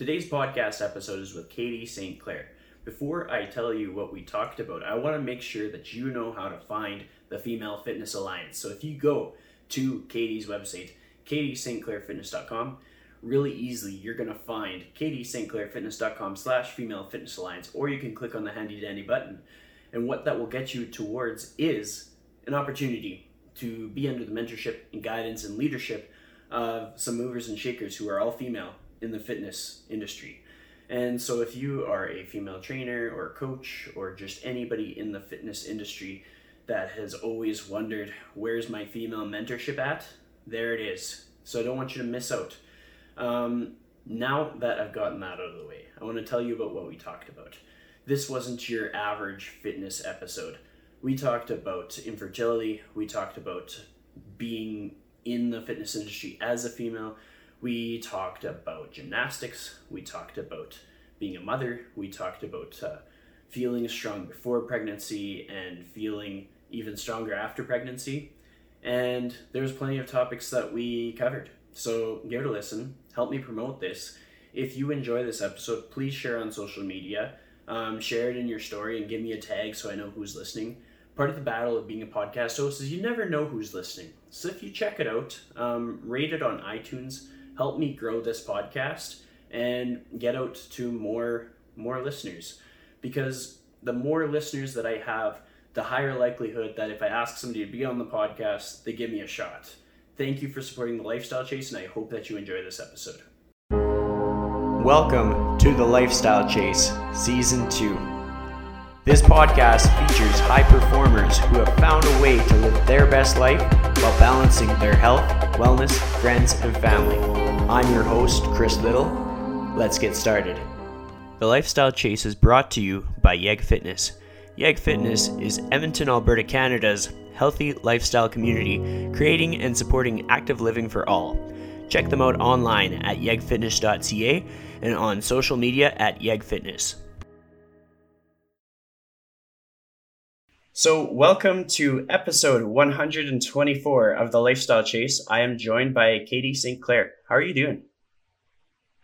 Today's podcast episode is with Katie St. Clair. Before I tell you what we talked about, I want to make sure that you know how to find the Female Fitness Alliance. So if you go to Katie's website, katiestclairfitness.com, really easily you're going to find katiestclairfitness.com slash female fitness alliance, or you can click on the handy dandy button. And what that will get you towards is an opportunity to be under the mentorship and guidance and leadership of some movers and shakers who are all female in the fitness industry. And so, if you are a female trainer or coach or just anybody in the fitness industry that has always wondered, where's my female mentorship at? There it is. So, I don't want you to miss out. Um, now that I've gotten that out of the way, I want to tell you about what we talked about. This wasn't your average fitness episode. We talked about infertility, we talked about being in the fitness industry as a female, we talked about gymnastics, we talked about being a mother, we talked about uh, feeling strong before pregnancy and feeling even stronger after pregnancy. And there's plenty of topics that we covered. So give it a listen, help me promote this. If you enjoy this episode, please share on social media. Um, share it in your story and give me a tag so I know who's listening. Part of the battle of being a podcast host is you never know who's listening. So if you check it out, um, rate it on iTunes, help me grow this podcast and get out to more more listeners because the more listeners that I have, the higher likelihood that if I ask somebody to be on the podcast, they give me a shot. Thank you for supporting the Lifestyle Chase, and I hope that you enjoy this episode. Welcome to the Lifestyle Chase, Season 2. This podcast features high performers who have found a way to live their best life while balancing their health, wellness, friends, and family. I'm your host, Chris Liddle. Let's get started. The Lifestyle Chase is brought to you by Yeg Fitness. Yeg Fitness is Edmonton, Alberta, Canada's healthy lifestyle community, creating and supporting active living for all. Check them out online at yegfitness.ca and on social media at yegfitness. So, welcome to episode 124 of the Lifestyle Chase. I am joined by Katie St. Clair. How are you doing?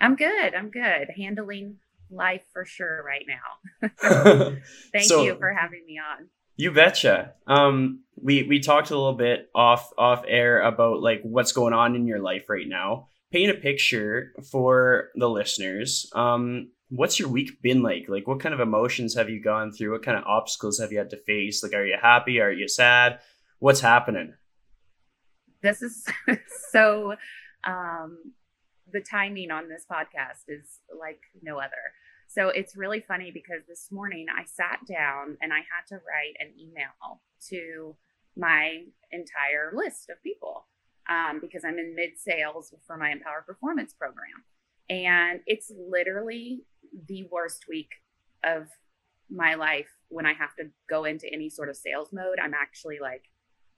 I'm good. I'm good. Handling life for sure right now. Thank so, you for having me on. You betcha. Um, we we talked a little bit off off air about like what's going on in your life right now. Paint a picture for the listeners. Um, what's your week been like? Like, what kind of emotions have you gone through? What kind of obstacles have you had to face? Like, are you happy? Are you sad? What's happening? This is so. Um, the timing on this podcast is like no other. So it's really funny because this morning I sat down and I had to write an email to my entire list of people um, because I'm in mid sales for my Empower Performance program. And it's literally the worst week of my life when I have to go into any sort of sales mode. I'm actually like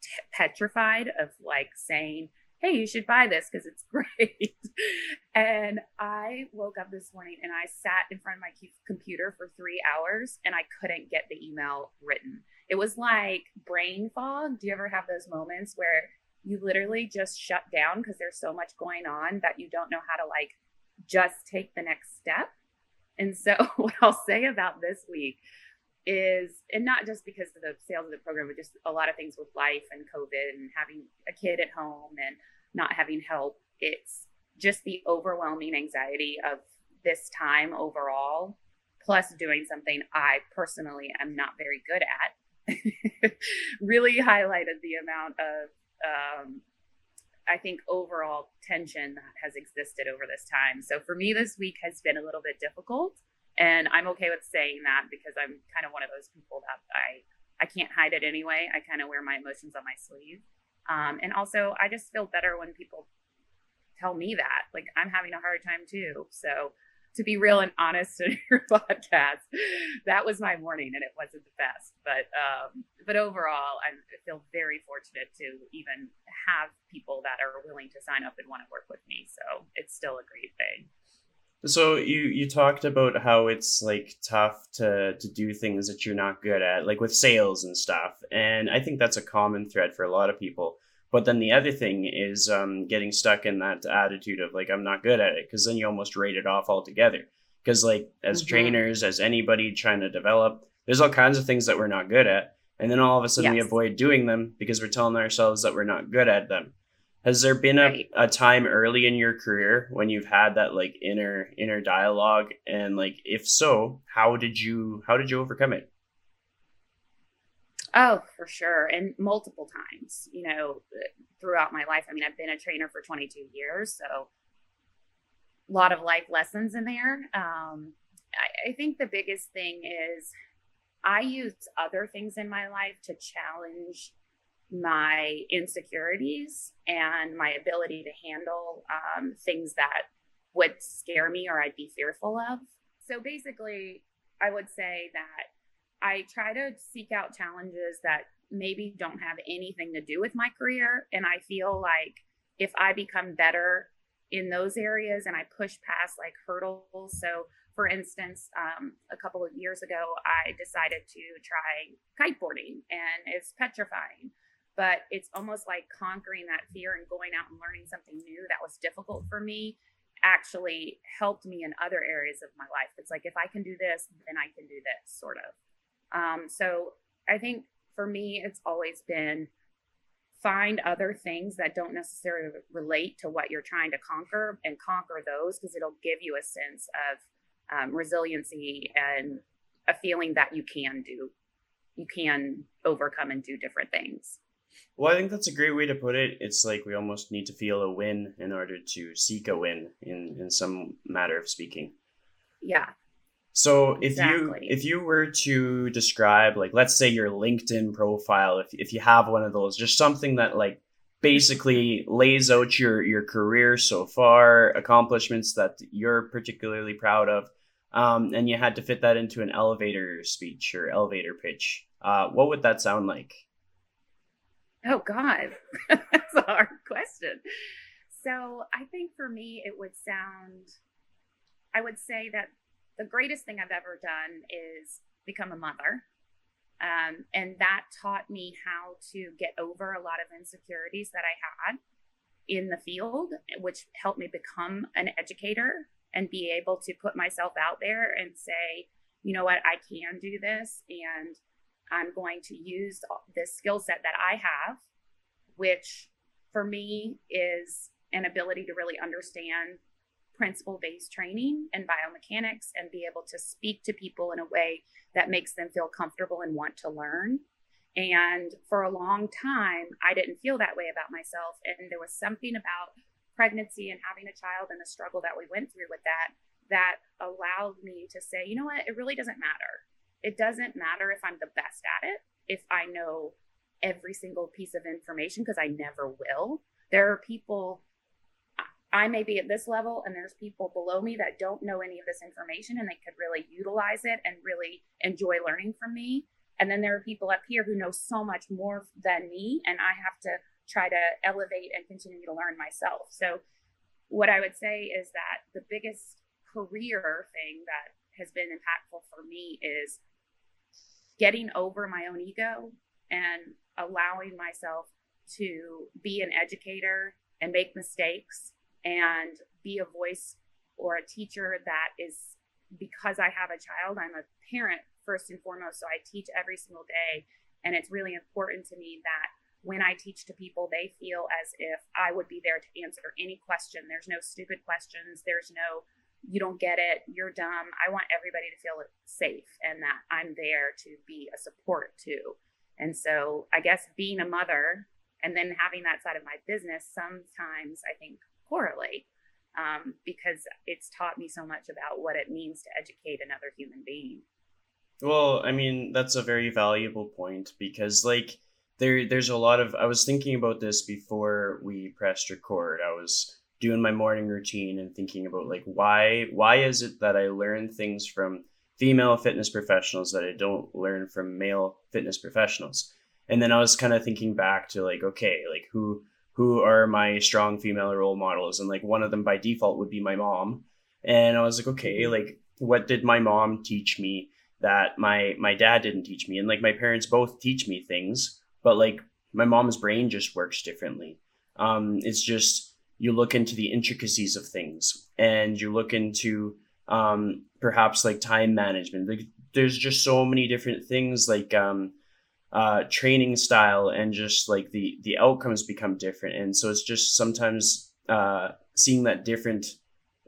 t- petrified of like saying, hey, you should buy this because it's great. and I woke up this morning and I sat in front of my computer for three hours and I couldn't get the email written. It was like brain fog. Do you ever have those moments where you literally just shut down because there's so much going on that you don't know how to like just take the next step? And so, what I'll say about this week is, and not just because of the sales of the program, but just a lot of things with life and COVID and having a kid at home and not having help. It's just the overwhelming anxiety of this time overall, plus doing something I personally am not very good at, really highlighted the amount of, um, I think, overall tension that has existed over this time. So for me, this week has been a little bit difficult. And I'm okay with saying that because I'm kind of one of those people that I I can't hide it anyway. I kind of wear my emotions on my sleeve. Um, and also, I just feel better when people tell me that. Like I'm having a hard time too. So to be real and honest in your podcast, that was my morning, and it wasn't the best. But um, but overall, I feel very fortunate to even have people that are willing to sign up and want to work with me. So it's still a great thing. So you you talked about how it's like tough to to do things that you're not good at, like with sales and stuff. And I think that's a common thread for a lot of people. But then the other thing is um, getting stuck in that attitude of like I'm not good at it because then you almost rate it off altogether. Because like as mm-hmm. trainers, as anybody trying to develop, there's all kinds of things that we're not good at, and then all of a sudden yes. we avoid doing them because we're telling ourselves that we're not good at them. Has there been right. a, a time early in your career when you've had that like inner inner dialogue, and like if so, how did you how did you overcome it? Oh, for sure. And multiple times, you know, throughout my life. I mean, I've been a trainer for 22 years, so a lot of life lessons in there. Um, I, I think the biggest thing is I use other things in my life to challenge my insecurities and my ability to handle um, things that would scare me or I'd be fearful of. So basically, I would say that I try to seek out challenges that maybe don't have anything to do with my career. And I feel like if I become better in those areas and I push past like hurdles. So, for instance, um, a couple of years ago, I decided to try kiteboarding and it's petrifying, but it's almost like conquering that fear and going out and learning something new that was difficult for me actually helped me in other areas of my life. It's like if I can do this, then I can do this, sort of. Um, so I think for me, it's always been find other things that don't necessarily relate to what you're trying to conquer and conquer those because it'll give you a sense of um, resiliency and a feeling that you can do, you can overcome and do different things. Well, I think that's a great way to put it. It's like we almost need to feel a win in order to seek a win in, in some matter of speaking. Yeah, so if exactly. you if you were to describe like let's say your LinkedIn profile, if if you have one of those, just something that like basically lays out your your career so far, accomplishments that you're particularly proud of, um, and you had to fit that into an elevator speech or elevator pitch, uh, what would that sound like? Oh God, that's a hard question. So I think for me, it would sound. I would say that the greatest thing I've ever done is become a mother. Um, and that taught me how to get over a lot of insecurities that I had in the field, which helped me become an educator and be able to put myself out there and say, you know what, I can do this. And I'm going to use this skill set that I have, which for me is an ability to really understand principle based training and biomechanics and be able to speak to people in a way that makes them feel comfortable and want to learn. And for a long time, I didn't feel that way about myself. And there was something about pregnancy and having a child and the struggle that we went through with that that allowed me to say, you know what, it really doesn't matter. It doesn't matter if I'm the best at it, if I know every single piece of information, because I never will. There are people I may be at this level and there's people below me that don't know any of this information and they could really utilize it and really enjoy learning from me. And then there are people up here who know so much more than me and I have to try to elevate and continue to learn myself. So what I would say is that the biggest career thing that has been impactful for me is getting over my own ego and allowing myself to be an educator and make mistakes and be a voice or a teacher that is because I have a child, I'm a parent first and foremost. So I teach every single day. And it's really important to me that when I teach to people, they feel as if I would be there to answer any question. There's no stupid questions. There's no, you don't get it, you're dumb. I want everybody to feel safe and that I'm there to be a support too. And so I guess being a mother and then having that side of my business, sometimes I think correlate um, because it's taught me so much about what it means to educate another human being. Well, I mean, that's a very valuable point because, like, there, there's a lot of. I was thinking about this before we pressed record. I was doing my morning routine and thinking about like why why is it that I learn things from female fitness professionals that I don't learn from male fitness professionals. And then I was kind of thinking back to like, okay, like who who are my strong female role models and like one of them by default would be my mom and i was like okay mm-hmm. like what did my mom teach me that my my dad didn't teach me and like my parents both teach me things but like my mom's brain just works differently. Um, it's just you look into the intricacies of things and you look into um, perhaps like time management. Like there's just so many different things like um, uh, training style and just like the the outcomes become different. And so it's just sometimes uh, seeing that different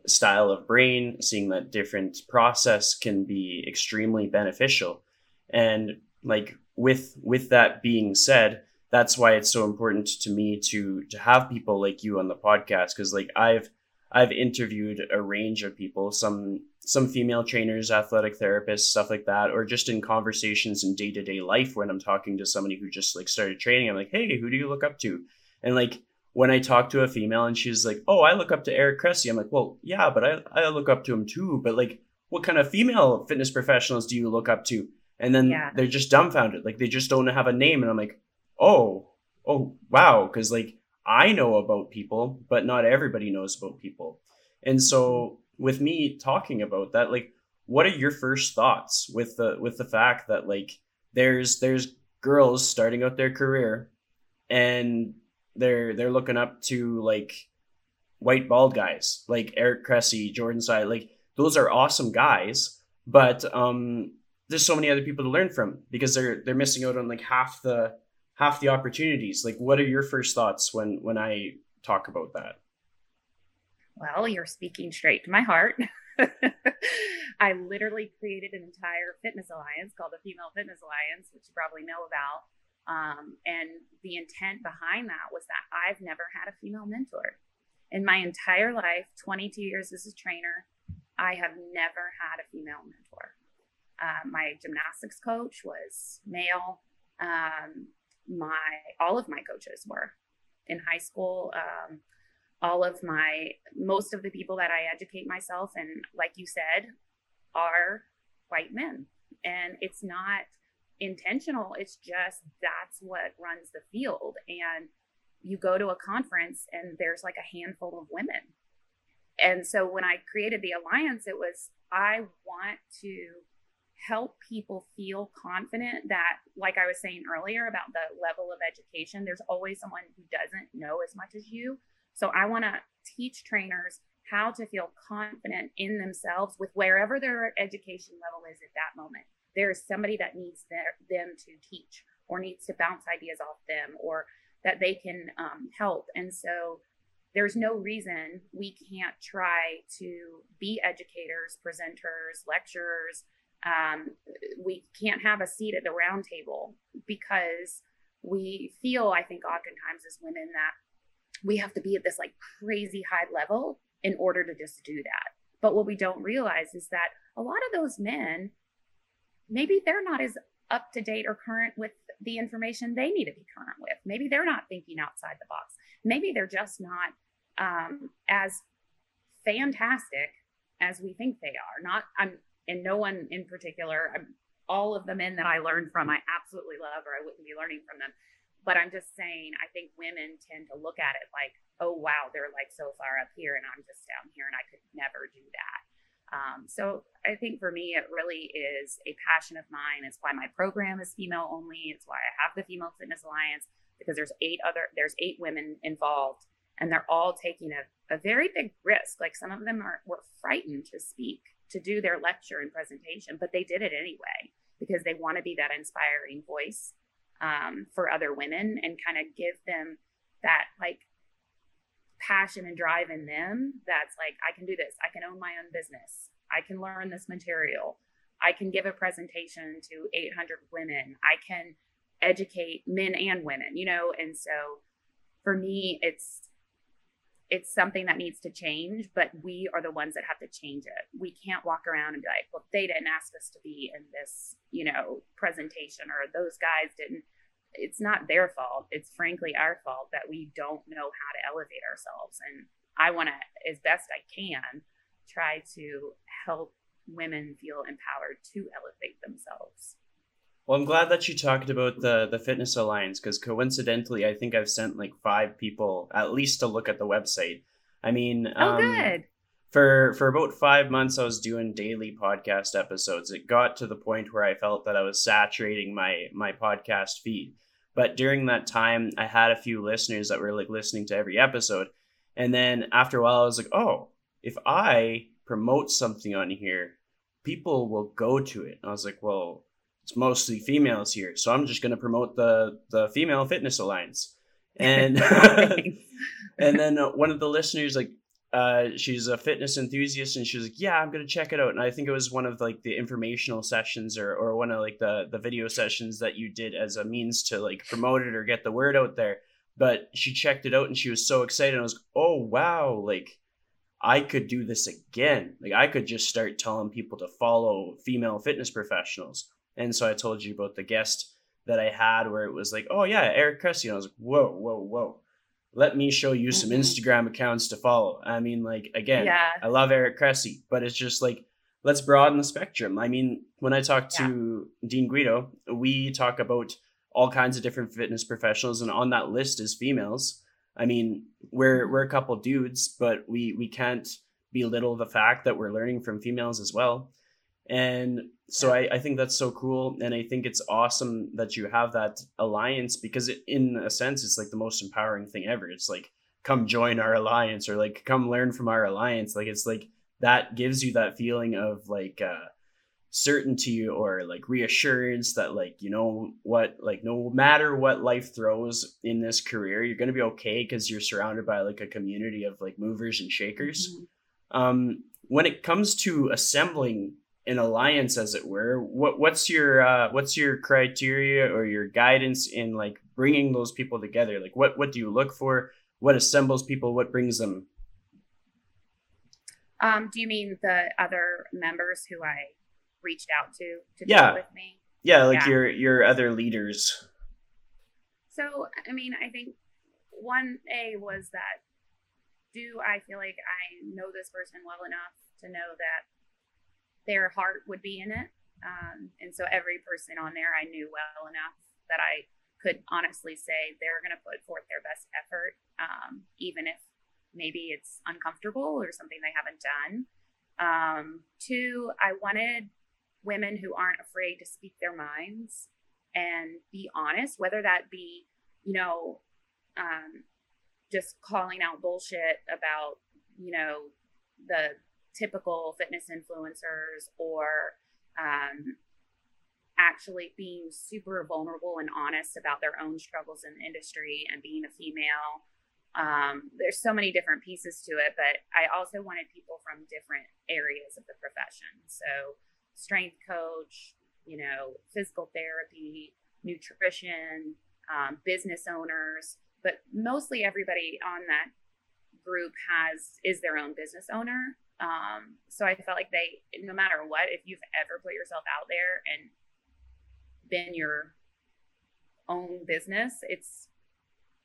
style of brain, seeing that different process can be extremely beneficial. And like with with that being said, that's why it's so important to me to to have people like you on the podcast because like I've I've interviewed a range of people, some some female trainers, athletic therapists, stuff like that, or just in conversations in day to day life when I'm talking to somebody who just like started training. I'm like, hey, who do you look up to? And like when I talk to a female and she's like, oh, I look up to Eric Cressey, I'm like, well, yeah, but I, I look up to him too. But like, what kind of female fitness professionals do you look up to? And then yeah. they're just dumbfounded. Like they just don't have a name. And I'm like, oh, oh, wow. Cause like I know about people, but not everybody knows about people. And so with me talking about that, like, what are your first thoughts with the with the fact that like there's there's girls starting out their career and they're they're looking up to like white bald guys like Eric Cressey, Jordan Syatt, like those are awesome guys, but um there's so many other people to learn from because they're they're missing out on like half the half the opportunities. Like, what are your first thoughts when when I talk about that? Well, you're speaking straight to my heart. I literally created an entire fitness alliance called the Female Fitness Alliance, which you probably know about. Um, and the intent behind that was that I've never had a female mentor. In my entire life, 22 years as a trainer, I have never had a female mentor. Uh, my gymnastics coach was male. Um, my all of my coaches were in high school. Um, all of my most of the people that I educate myself and like you said are white men. And it's not intentional. It's just that's what runs the field. And you go to a conference and there's like a handful of women. And so when I created the alliance it was I want to help people feel confident that, like I was saying earlier about the level of education, there's always someone who doesn't know as much as you. So I want to teach trainers how to feel confident in themselves with wherever their education level is at that moment. There is somebody that needs their, them to teach or needs to bounce ideas off them or that they can um, help. And so there's no reason we can't try to be educators, presenters, lecturers, um, we can't have a seat at the round table because we feel, I think, oftentimes as women that we have to be at this like crazy high level in order to just do that. But what we don't realize is that a lot of those men, maybe they're not as up to date or current with the information they need to be current with. Maybe they're not thinking outside the box. Maybe they're just not um, as fantastic as we think they are. Not, I'm and no one in particular. I'm, all of the men that I learned from, I absolutely love, or I wouldn't be learning from them. But I'm just saying, I think women tend to look at it like, oh, wow, they're like so far up here, and I'm just down here, and I could never do that. Um, so I think for me, it really is a passion of mine. It's why my program is female only. It's why I have the Female Fitness Alliance because there's eight other, there's eight women involved, and they're all taking a, a very big risk. Like some of them are were frightened to speak to do their lecture and presentation, but they did it anyway because they want to be that inspiring voice um, for other women and kind of give them that like passion and drive in them that's like i can do this. I can own my own business. I can learn this material. I can give a presentation to 800 women. I can educate men and women you know? And so for me it's it's something that needs to change, but we are the ones that have to change it. We can't walk around and be like, well, they didn't ask us to be in this, you know, presentation or those guys didn't. It's not their fault. It's frankly our fault that we don't know how to elevate ourselves. And I want to, as best I can, try to help women feel empowered to elevate themselves. Well, I'm glad that you talked about the the fitness alliance because coincidentally, I think I've sent like five people at least to look at the website. I mean, oh, um, good. For for about five months, I was doing daily podcast episodes. It got to the point where I felt that I was saturating my my podcast feed. But during that time, I had a few listeners that were like listening to every episode. And then after a while, I was like, oh, if I promote something on here, people will go to it. And I was like, well, it's mostly females here, so I'm just going to promote the the Female Fitness Alliance. And and then uh, one of the listeners like uh, she's a fitness enthusiast and she was like yeah i'm gonna check it out. And i think it was one of like the informational sessions or, or one of like the the video sessions that you did as a means to like promote it or get the word out there. But she checked it out and she was so excited. I was like, oh wow like i could do this again. Like i could just start telling people to follow female fitness professionals and so i told you about the guest that i had where it was like oh yeah eric cressey and i was like whoa whoa whoa let me show you some mm-hmm. Instagram accounts to follow. I mean, like again, yeah. I love Eric Cressey, but it's just like let's broaden the spectrum. I mean, when I talk to yeah. Dean Guedo, we talk about all kinds of different fitness professionals, and on that list is females. I mean, we're we're a couple dudes, but we we can't belittle the fact that we're learning from females as well. And so I, I think that's so cool. And I think it's awesome that you have that alliance because it, in a sense, it's like the most empowering thing ever. It's like, come join our alliance or like come learn from our alliance. Like it's like that gives you that feeling of like uh certainty or like reassurance that like you know what like no matter what life throws in this career you're going to be okay because you're surrounded by like a community of like movers and shakers mm-hmm. um when it comes to assembling an alliance as it were. What what's your uh, what's your criteria or your guidance in like bringing those people together? Like what what do you look for? What assembles people? What brings them? Um do you mean the other members who i reached out to to yeah. with me? Yeah like yeah. your your other leaders. So i mean i think one a was that do i feel like i know this person well enough to know that their heart would be in it. Um, and so every person on there I knew well enough that I could honestly say they're going to put forth their best effort, um, even if maybe it's uncomfortable or something they haven't done. Um, two, I wanted women who aren't afraid to speak their minds and be honest, whether that be, you know, um, just calling out bullshit about, you know, the typical fitness influencers or um, actually being super vulnerable and honest about their own struggles in the industry and being a female. Um, there's so many different pieces to it, but I also wanted people from different areas of the profession. So, strength coach, you know, physical therapy, nutrition, um, business owners, but mostly everybody on that group has is their own business owner um, so I felt like they, no matter what, if you've ever put yourself out there and been your own business, it's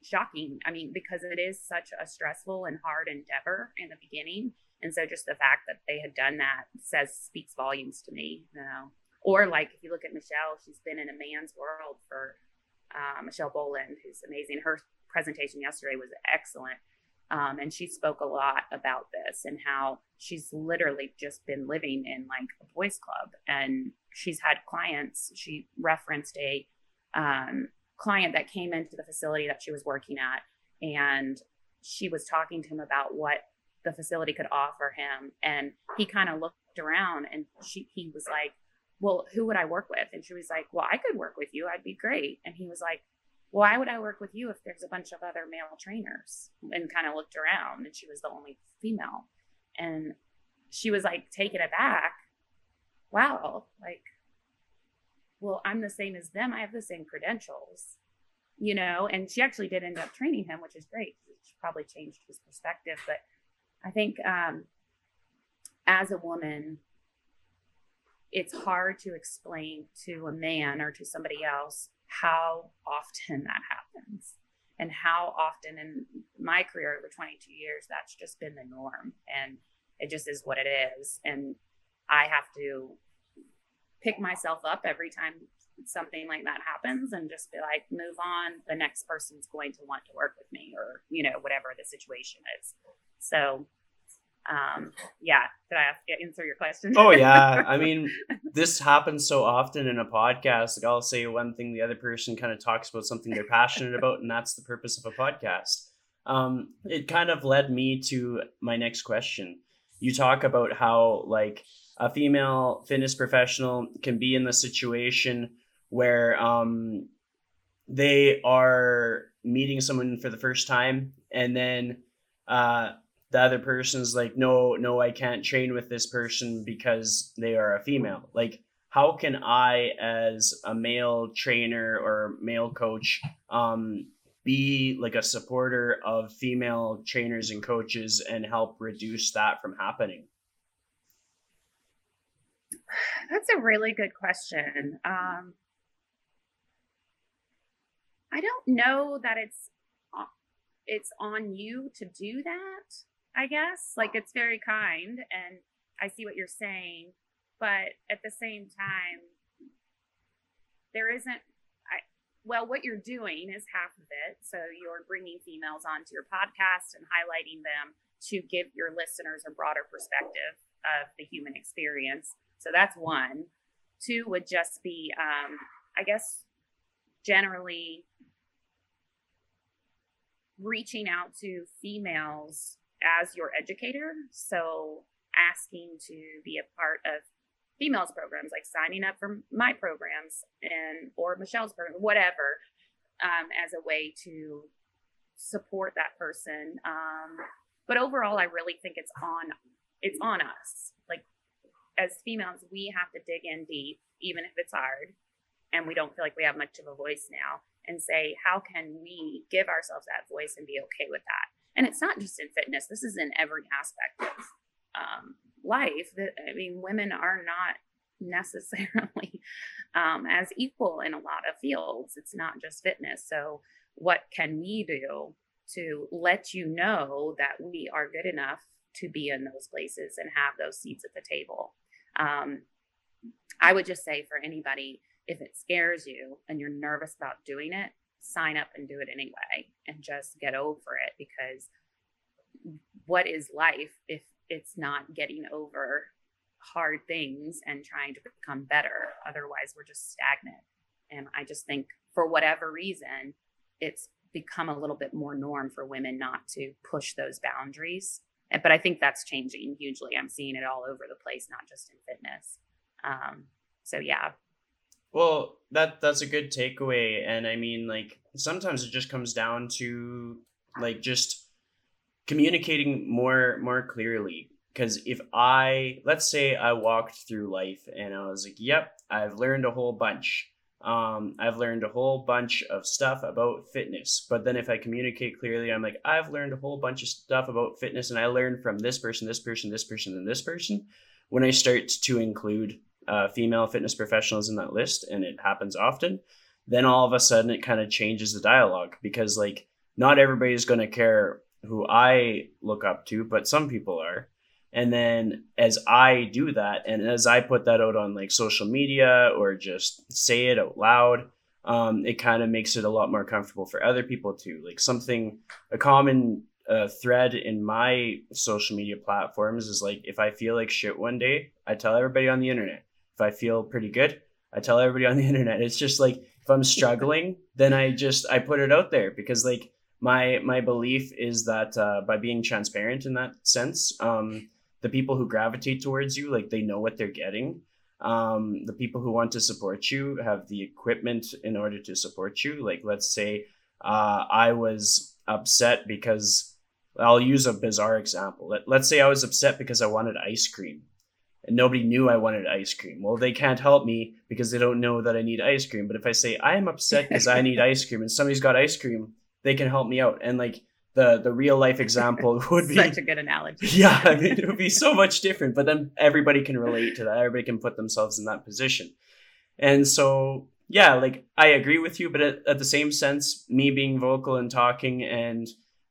shocking. I mean, because it is such a stressful and hard endeavor in the beginning. And so just the fact that they had done that says speaks volumes to me, you know. Or like if you look at Michelle, she's been in a man's world for uh, Michelle Boland, who's amazing. Her presentation yesterday was excellent. Um, and she spoke a lot about this and how she's literally just been living in like a boys club. And she's had clients she referenced a um, client that came into the facility that she was working at and she was talking to him about what the facility could offer him. And he kind of looked around and she he was like well who would i work with? And she was like well i could work with you. I'd be great. And he was like why would I work with you if there's a bunch of other male trainers? And kind of looked around and she was the only female. And she was like taken aback. Wow, like, well, I'm the same as them. I have the same credentials, you know? And she actually did end up training him, which is great. She probably changed his perspective. But I think um, as a woman, it's hard to explain to a man or to somebody else how often that happens. And how often in my career over 22 years that's just been the norm. And it just is what it is. And i have to pick myself up every time something like that happens and just be like move on. The next person's going to want to work with me or you know whatever the situation is. So um, yeah, did I ask, answer your question? oh yeah, I mean, this happens so often in a podcast. Like I'll say one thing, the other person kind of talks about something they're passionate about, and that's the purpose of a podcast. Um, it kind of led me to my next question. You talk about how like a female fitness professional can be in the situation where um, they are meeting someone for the first time and then uh, the other person's like no no i can't train with this person because they are a female. Like how can i as a male trainer or male coach um, be like a supporter of female trainers and coaches and help reduce that from happening? That's a really good question. Um, i don't know that it's it's on you to do that I guess. Like it's very kind and I see what you're saying, but at the same time there isn't I well what you're doing is half of it. So you're bringing females onto your podcast and highlighting them to give your listeners a broader perspective of the human experience. So that's one. Two would just be um I guess generally reaching out to females as your educator. So asking to be a part of females programs, like signing up for my programs and or Michelle's program, whatever, um, as a way to support that person. Um, but overall, I really think it's on it's on us. Like as females, we have to dig in deep, even if it's hard, and we don't feel like we have much of a voice now. And say, how can we give ourselves that voice and be okay with that? And it's not just in fitness. This is in every aspect of um, life that i mean women are not necessarily um, as equal in a lot of fields. It's not just fitness. So what can we do to let you know that we are good enough to be in those places and have those seats at the table? Um, i would just say for anybody if it scares you and you're nervous about doing it sign up and do it anyway and just get over it because what is life if it's not getting over hard things and trying to become better? Otherwise we're just stagnant. And i just think for whatever reason it's become a little bit more norm for women not to push those boundaries. But i think that's changing hugely. I'm seeing it all over the place not just in fitness. Um, so yeah well, that that's a good takeaway, and I mean, like sometimes it just comes down to like just communicating more more clearly. Because if I let's say I walked through life and I was like, "Yep, I've learned a whole bunch." Um, I've learned a whole bunch of stuff about fitness. But then if I communicate clearly, I'm like, I've learned a whole bunch of stuff about fitness and I learned from this person, this person, this person, and this person. When I start to include uh, female fitness professionals in that list, and it happens often, then all of a sudden it kind of changes the dialogue because like not everybody's going to care who I look up to, but some people are. And then as I do that, and as I put that out on like social media or just say it out loud, um, it kind of makes it a lot more comfortable for other people too. Like something, a common uh, thread in my social media platforms is like if I feel like shit one day, I tell everybody on the internet if I feel pretty good, I tell everybody on the internet. It's just like if I'm struggling, then I just I put it out there because like my my belief is that uh, by being transparent in that sense, um, the people who gravitate towards you like they know what they're getting. Um, the people who want to support you have the equipment in order to support you. Like let's say uh, I was upset because I'll use a bizarre example. Let, let's say I was upset because I wanted ice cream and nobody knew I wanted ice cream. Well, they can't help me because they don't know that I need ice cream. But if I say I am upset because I need ice cream and somebody's got ice cream, they can help me out. And like the the real life example would be such a good analogy. Yeah, I mean, it would be so much different. But then everybody can relate to that. Everybody can put themselves in that position. And so yeah, like I agree with you, but at, at the same sense, me being vocal and talking and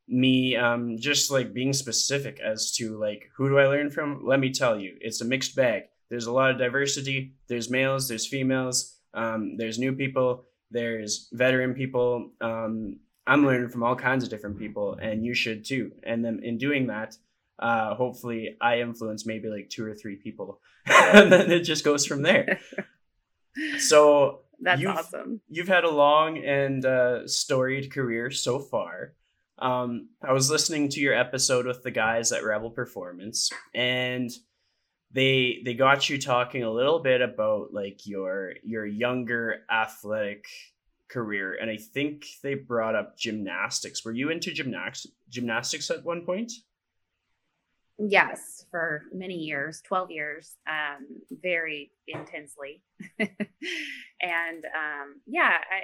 me um, just like being specific as to like who do I learn from? Let me tell you, it's a mixed bag. There's a lot of diversity. There's males, there's females, um, there's new people, there's veteran people. Um, I'm learning from all kinds of different people, and you should too. And then in doing that, uh, hopefully I influence maybe like two or three people, and then it just goes from there. So that's you've, awesome. You've had a long and uh, storied career so far. Um, I was listening to your episode with the guys at Rebel Performance, and they they got you talking a little bit about like your your younger athletic career, and I think they brought up gymnastics. Were you into gymnastics gymnastics at one point? Yes, for many years, 12 years, um, very intensely. and um, yeah, I,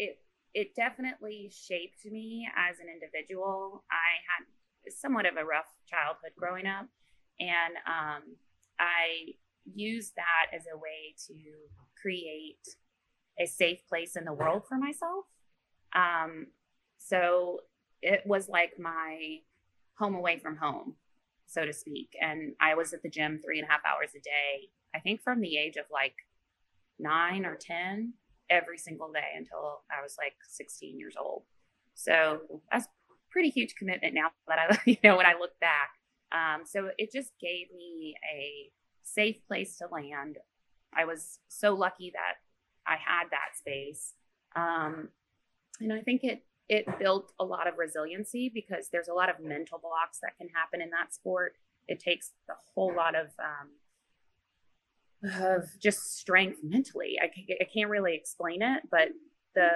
it, it definitely shaped me as an individual. I had somewhat of a rough childhood growing up, and um, I used that as a way to create a safe place in the world for myself. Um, so it was like my home away from home so to speak. And I was at the gym three and a half hours a day, I think from the age of like nine or 10 every single day until I was like 16 years old. So that's pretty huge commitment now that I, you know, when I look back. Um, so it just gave me a safe place to land. I was so lucky that I had that space. Um, and I think it it built a lot of resiliency because there's a lot of mental blocks that can happen in that sport. It takes a whole lot of um, of just strength mentally. I, I can't really explain it, but the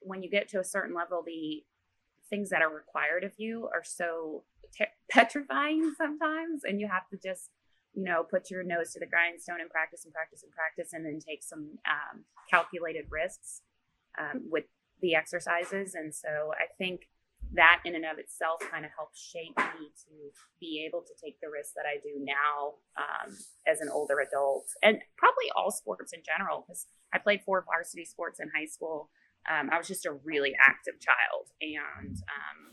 when you get to a certain level, the things that are required of you are so te- petrifying sometimes, and you have to just you know put your nose to the grindstone and practice and practice and practice, and then take some um, calculated risks um, with the exercises. And so I think that in and of itself kind of helped shape me to be able to take the risks that I do now um, as an older adult and probably all sports in general because I played four varsity sports in high school. Um, I was just a really active child and um,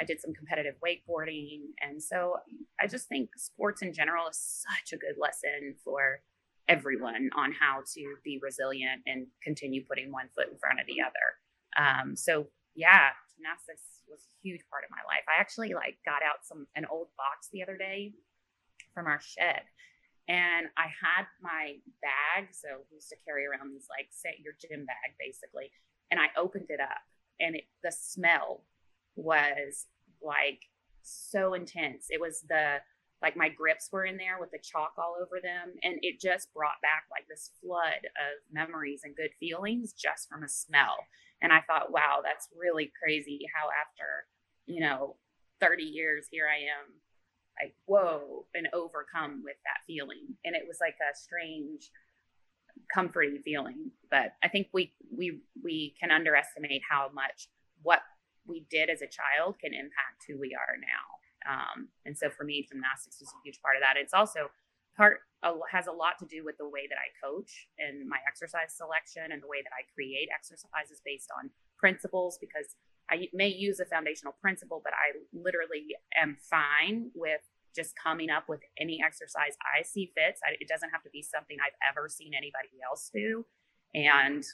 I did some competitive wakeboarding. And so I just think sports in general is such a good lesson for everyone on how to be resilient and continue putting one foot in front of the other. Um, so yeah, gymnastics was a huge part of my life. I actually like got out some an old box the other day from our shed and I had my bag. So used to carry around these like set your gym bag basically. And I opened it up and it, the smell was like so intense. It was the like my grips were in there with the chalk all over them and it just brought back like this flood of memories and good feelings just from a smell and I thought, wow, that's really crazy how after, you know, 30 years, here I am, like, whoa, and overcome with that feeling. And it was like a strange, comforting feeling. But I think we we we can underestimate how much what we did as a child can impact who we are now. Um, and so for me, gymnastics was a huge part of that. It's also part has a lot to do with the way that I coach and my exercise selection and the way that I create exercises based on principles because I may use a foundational principle, but I literally am fine with just coming up with any exercise I see fits. I, it doesn't have to be something I've ever seen anybody else do. And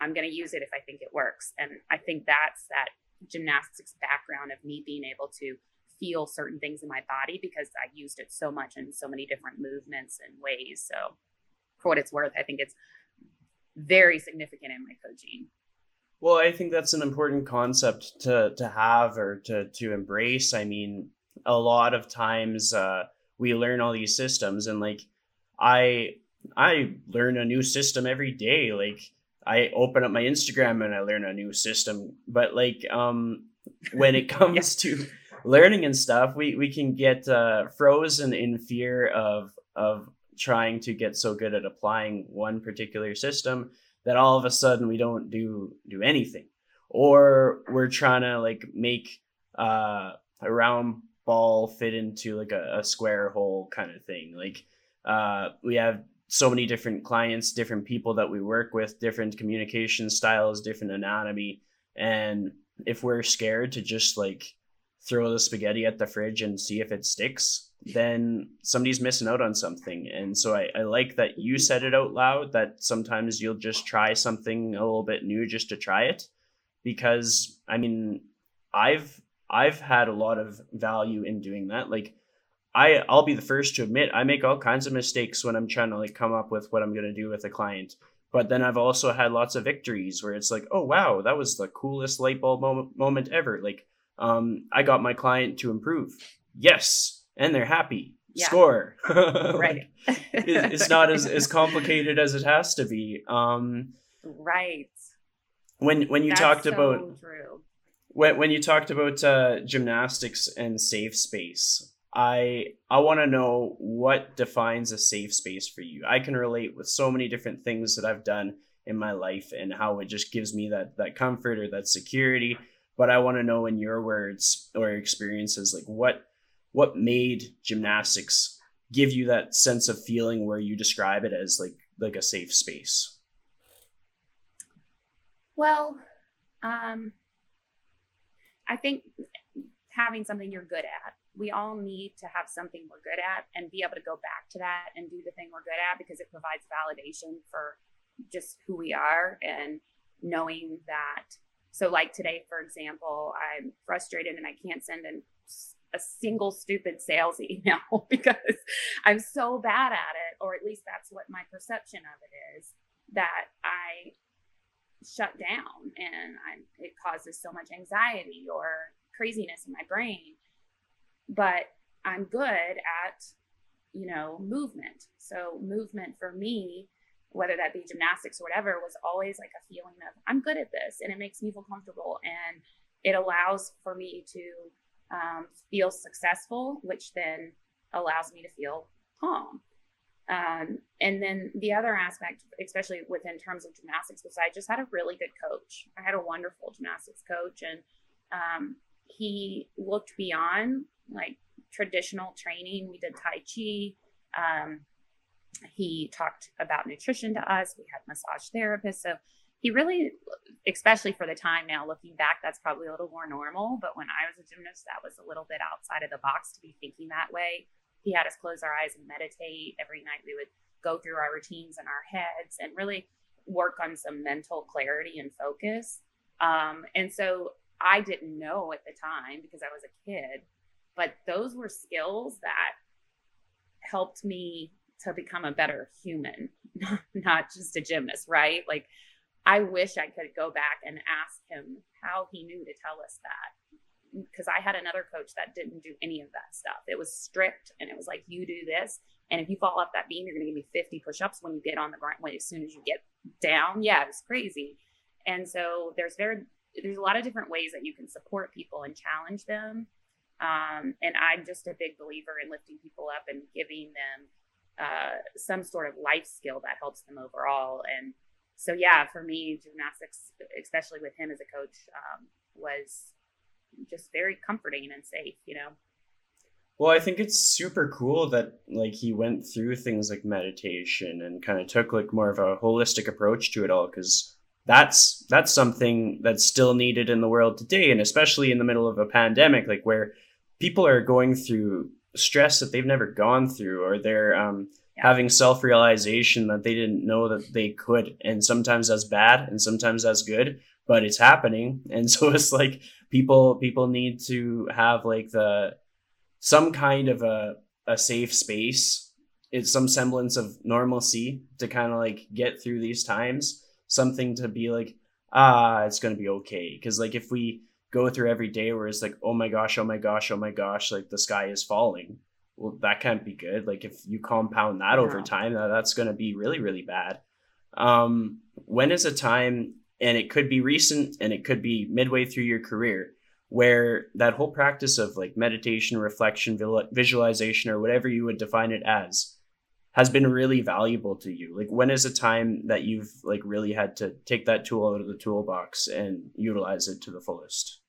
I'm going to use it if I think it works. And I think that's that gymnastics background of me being able to feel certain things in my body because I used it so much in so many different movements and ways. So, for what it's worth, I think it's very significant in my coaching. Well, I think that's an important concept to to have or to to embrace. I mean, a lot of times uh, we learn all these systems, and like I I learn a new system every day. Like I open up my Instagram and I learn a new system, but like um when it comes yeah. to learning and stuff, we we can get uh, frozen in fear of of trying to get so good at applying one particular system that all of a sudden we don't do do anything, or we're trying to like make uh, a round ball fit into like a, a square hole kind of thing. Like uh, we have so many different clients, different people that we work with, different communication styles, different anatomy, and if we're scared to just like throw the spaghetti at the fridge and see if it sticks, then somebody's missing out on something. And so I, I like that you said it out loud that sometimes you'll just try something a little bit new just to try it. Because I mean, I've I've had a lot of value in doing that. Like I I'll be the first to admit I make all kinds of mistakes when I'm trying to like come up with what I'm gonna do with a client. But then I've also had lots of victories where it's like, oh wow, that was the coolest light bulb moment, moment ever. Like, um, I got my client to improve. Yes, and they're happy. Yeah. Score. right. it's not as, as complicated as it has to be. Um, right. When when you That's talked so about true. when when you talked about uh, gymnastics and safe space, I I want to know what defines a safe space for you. I can relate with so many different things that I've done in my life and how it just gives me that that comfort or that security. But I want to know in your words or experiences, like what what made gymnastics give you that sense of feeling where you describe it as like like a safe space. Well, um, I think having something you're good at we all need to have something we're good at and be able to go back to that and do the thing we're good at because it provides validation for just who we are and knowing that so like today for example i'm frustrated and i can't send in a single stupid sales email because i'm so bad at it or at least that's what my perception of it is that i shut down and I, it causes so much anxiety or craziness in my brain but I'm good at, you know, movement. So movement for me, whether that be gymnastics or whatever, was always like a feeling of I'm good at this and it makes me feel comfortable and it allows for me to um, feel successful, which then allows me to feel calm. Um, and then the other aspect, especially within terms of gymnastics, was I just had a really good coach. I had a wonderful gymnastics coach, and um, he looked beyond like traditional training. We did Tai Chi. Um, he talked about nutrition to us. We had massage therapists. So he really, especially for the time now, looking back, that's probably a little more normal. But when I was a gymnast, that was a little bit outside of the box to be thinking that way. He had us close our eyes and meditate. Every night we would go through our routines in our heads and really work on some mental clarity and focus. Um, and so I didn't know at the time because I was a kid but those were skills that helped me to become a better human, not just a gymnast, right? Like, I wish I could go back and ask him how he knew to tell us that. Because I had another coach that didn't do any of that stuff. It was strict and it was like, you do this. And if you fall off that beam, you're going to give me 50 push ups when you get on the ground. When as soon as you get down, yeah, it was crazy. And so there's very, there's a lot of different ways that you can support people and challenge them um, and I'm just a big believer in lifting people up and giving them uh, some sort of life skill that helps them overall. And so, yeah, for me, gymnastics, especially with him as a coach, um, was just very comforting and safe, you know? Well, I think it's super cool that like he went through things like meditation and kind of took like more of a holistic approach to it all because that's that's something that's still needed in the world today and especially in the middle of a pandemic like where people are going through stress that they've never gone through or they're um, yeah. having self-realization that they didn't know that they could and sometimes that's bad and sometimes that's good but it's happening. And so it's like people people need to have like the some kind of a, a safe space. It's some semblance of normalcy to kind of like get through these times. Something to be like ah it's going to be okay. Because like if we go through every day where it's like, oh my gosh, oh my gosh, oh my gosh, like the sky is falling. Well, that can't be good. Like if you compound that over time, that's going to be really, really bad. Um, when is a time, and it could be recent and it could be midway through your career, where that whole practice of like meditation, reflection, visualization, or whatever you would define it as, has been really valuable to you? Like when is a time that you've like really had to take that tool out of the toolbox and utilize it to the fullest?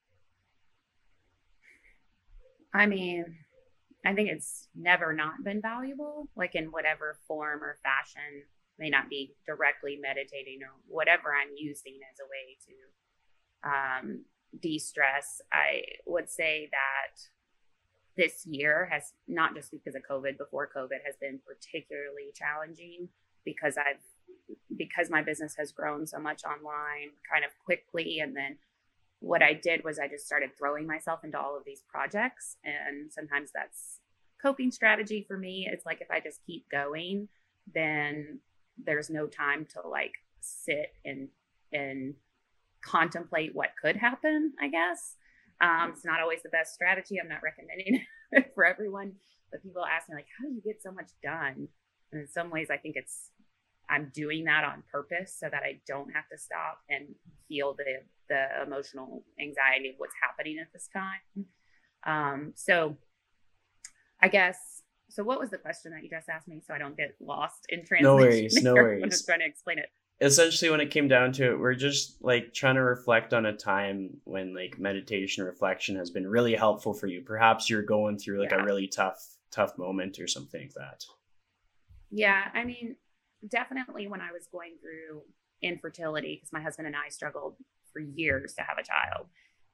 I mean, I think it's never not been valuable, like in whatever form or fashion, may not be directly meditating or whatever I'm using as a way to um, de stress. I would say that this year has not just because of COVID, before COVID has been particularly challenging because I've because my business has grown so much online kind of quickly and then what I did was I just started throwing myself into all of these projects. And sometimes that's coping strategy for me It's like if I just keep going, then there's no time to like sit and and contemplate what could happen, I guess. Um, it's not always the best strategy. I'm not recommending it for everyone, but people ask me like, how do you get so much done? And in some ways, I think it's I'm doing that on purpose so that I don't have to stop and feel the the emotional anxiety of what's happening at this time. Um, so I guess so. What was the question that you just asked me? So I don't get lost in translation. No worries. No worries. I'm just trying to explain it. Essentially, when it came down to it, we're just like trying to reflect on a time when like meditation reflection has been really helpful for you. Perhaps you're going through like yeah. a really tough, tough moment or something like that. Yeah, I mean, definitely when I was going through infertility, because my husband and I struggled for years to have a child.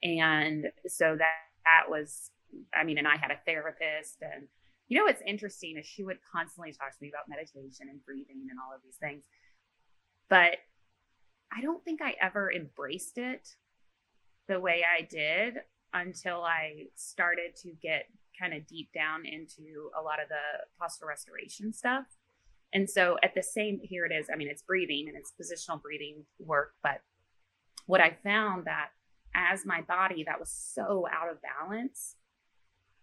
And so that that was, I mean, and I had a therapist and you know what's interesting is she would constantly talk to me about meditation and breathing and all of these things. But I don't think I ever embraced it the way I did until I started to get kind of deep down into a lot of the postural restoration stuff. And so at the same here it is, I mean it's breathing and it's positional breathing work, but what I found that as my body that was so out of balance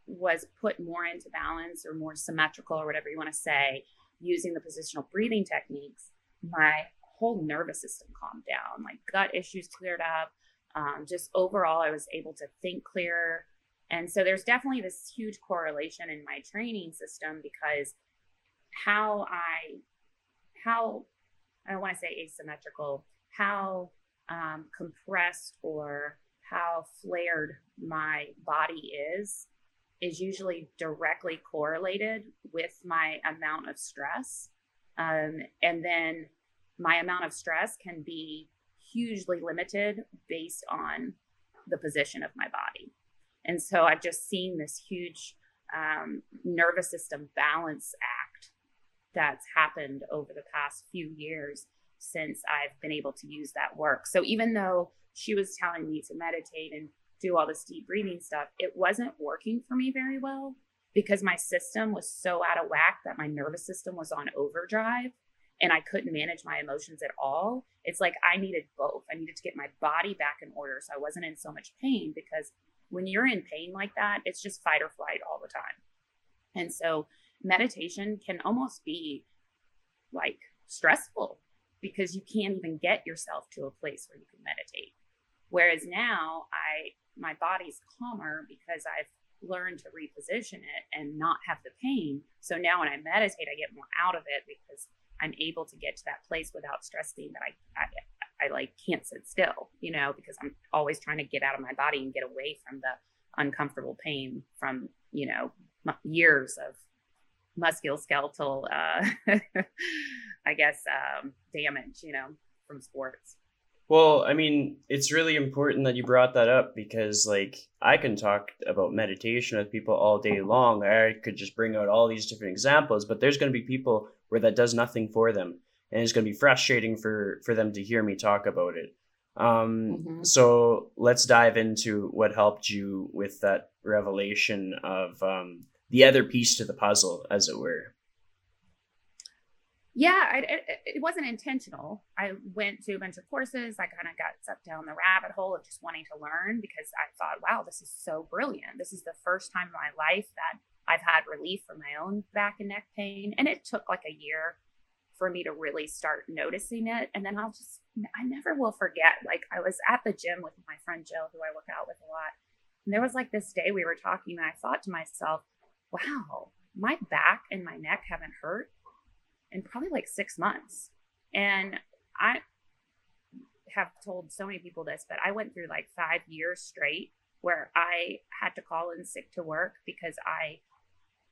was put more into balance or more symmetrical or whatever you want to say using the positional breathing techniques, my whole nervous system calmed down, like gut issues cleared up. Um, just overall, I was able to think clearer. And so there's definitely this huge correlation in my training system because how I, how, I don't want to say asymmetrical, how um, compressed or how flared my body is, is usually directly correlated with my amount of stress. Um, and then my amount of stress can be hugely limited based on the position of my body. And so I've just seen this huge um, nervous system balance act that's happened over the past few years since I've been able to use that work. So even though she was telling me to meditate and do all this deep breathing stuff, it wasn't working for me very well because my system was so out of whack that my nervous system was on overdrive and I couldn't manage my emotions at all. It's like I needed both. I needed to get my body back in order so I wasn't in so much pain because when you're in pain like that, it's just fight or flight all the time. And so meditation can almost be like stressful because you can't even get yourself to a place where you can meditate. Whereas now I my body's calmer because I've learned to reposition it and not have the pain. So now when I meditate, I get more out of it because I'm able to get to that place without stressing that I, I, I like can't sit still, you know, because I'm always trying to get out of my body and get away from the uncomfortable pain from, you know, years of musculoskeletal, uh, I guess, um, damage, you know, from sports. Well, I mean, it's really important that you brought that up because, like, I can talk about meditation with people all day long. I could just bring out all these different examples, but there's going to be people where that does nothing for them, and it's going to be frustrating for for them to hear me talk about it. Um, mm-hmm. So let's dive into what helped you with that revelation of um, the other piece to the puzzle, as it were yeah, I, it, it, wasn't intentional. I went to a bunch of courses. I kind of got sucked down the rabbit hole of just wanting to learn because I thought, wow, this is so brilliant. This is the first time in my life that I've had relief from my own back and neck pain. And it took like a year for me to really start noticing it. And then I'll just, I never will forget. Like I was at the gym with my friend Jill, who I work out with a lot. And there was like this day we were talking, and I thought to myself, wow, my back and my neck haven't hurt in probably like six months. And I have told so many people this, but I went through like five years straight where I had to call in sick to work because I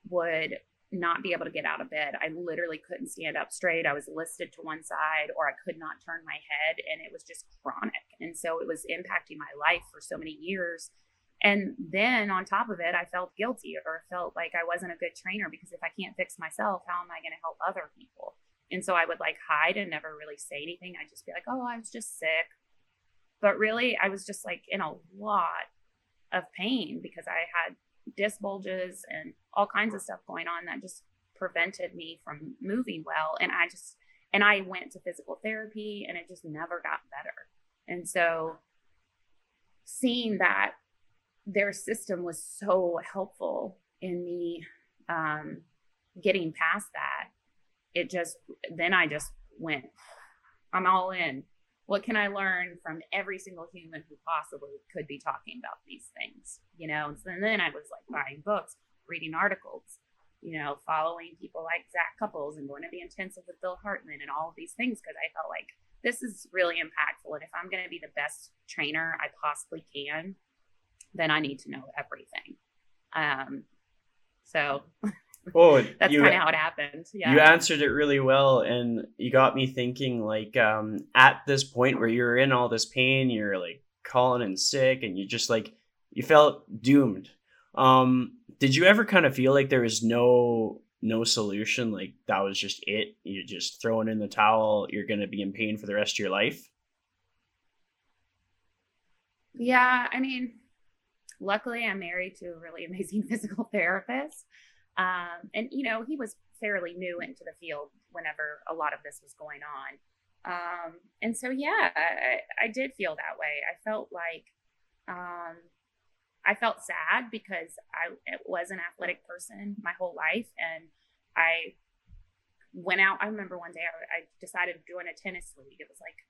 would not be able to get out of bed. I literally couldn't stand up straight. I was listed to one side or I could not turn my head and it was just chronic. And so it was impacting my life for so many years and then on top of it, I felt guilty or felt like I wasn't a good trainer because if I can't fix myself, how am I going to help other people? And so I would like hide and never really say anything. I'd just be like, oh, I was just sick. But really, I was just like in a lot of pain because I had disc bulges and all kinds of stuff going on that just prevented me from moving well. And I just, and I went to physical therapy and it just never got better. And so seeing that their system was so helpful in me um, getting past that, it just, then I just went, I'm all in. What can I learn from every single human who possibly could be talking about these things? You know, and, so, then I was like buying books, reading articles, you know, following people like Zac Cupples and going to the intensive with Bill Hartman and all of these things because I felt like this is really impactful. And if I'm going to be the best trainer I possibly can, then I need to know everything. Um, so oh, that's kind of how it happened. Yeah. You answered it really well. And you got me thinking like, um, at this point where you're in all this pain, you're like calling in sick and you just like, you felt doomed. Um, did you ever kind of feel like there was no no solution like that was just it you're just throwing in the towel you're going to be in pain for the rest of your life yeah i mean luckily i'm married to a really amazing physical therapist um, and you know he was fairly new into the field whenever a lot of this was going on um, and so yeah I, I, did feel that way i felt like um, I felt sad because I was an athletic person my whole life. And I went out. I remember one day I, I decided to join a tennis league. It was like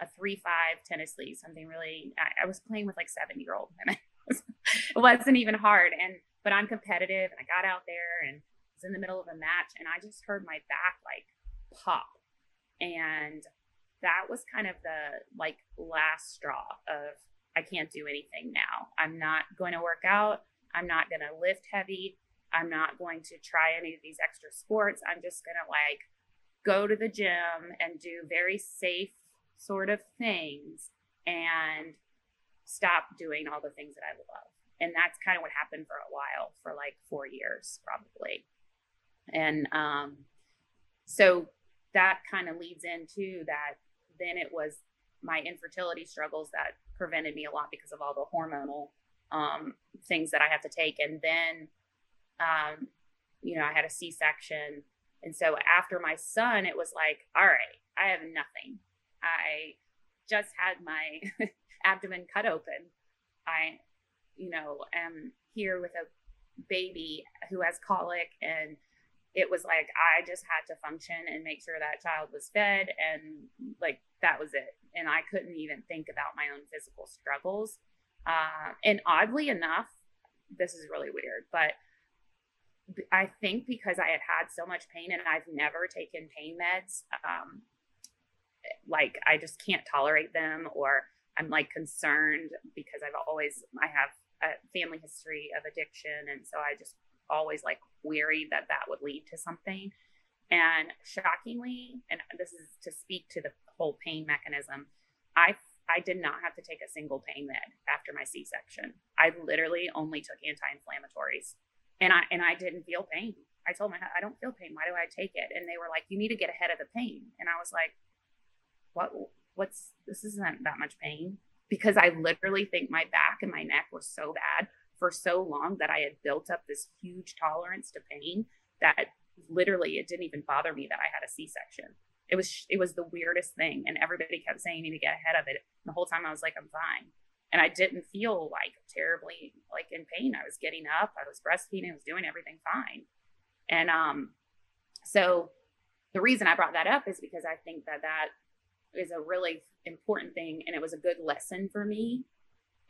a three five tennis league, something really. I, I was playing with like seven year old women. it wasn't even hard, and but I'm competitive, and I got out there and was in the middle of a match, and I just heard my back like pop, and that was kind of the like last straw of I can't do anything now. I'm not going to work out. I'm not going to lift heavy. I'm not going to try any of these extra sports. I'm just going to like go to the gym and do very safe sort of things and stop doing all the things that I love. And that's kind of what happened for a while, for like four years probably. And um, so that kind of leads into that. Then it was my infertility struggles that prevented me a lot because of all the hormonal um, things that I have to take. And then, um, you know, I had a C section. And so after my son, it was like, all right, I have nothing. I just had my abdomen cut open. I, you know, am here with a baby who has colic and it was like I just had to function and make sure that child was fed and like that was it. And I couldn't even think about my own physical struggles. Uh, and oddly enough, this is really weird, but I think because I had had so much pain and I've never taken pain meds, um, like I just can't tolerate them or I'm like concerned because I've always, I have a family history of addiction. And so I just always like worried that that would lead to something. And shockingly, and this is to speak to the whole pain mechanism, I I did not have to take a single pain med after my C-section. I literally only took anti-inflammatories, and I and I didn't feel pain. I told my I don't feel pain. Why do I take it? And they were like, you need to get ahead of the pain. And I was like, what? What's this? Isn't that much pain? Because I literally think my back and my neck were so bad for so long that I had built up this huge tolerance to pain that literally it didn't even bother me that I had a C-section. It was it was the weirdest thing, and everybody kept saying you need to get ahead of it. And the whole time I was like, I'm fine, and I didn't feel like terribly like in pain. I was getting up, I was breastfeeding, I was doing everything fine, and um, so the reason I brought that up is because I think that that is a really important thing, and it was a good lesson for me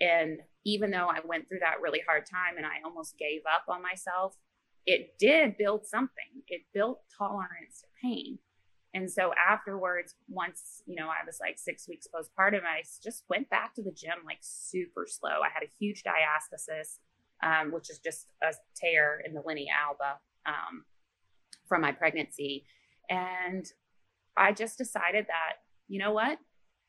and even though I went through that really hard time and I almost gave up on myself, it did build something. It built tolerance to pain. And so afterwards, once, you know, I was like six weeks postpartum, I just went back to the gym like super slow. I had a huge diastasis, um, which is just a tear in the linea alba um, from my pregnancy. And I just decided that, you know what?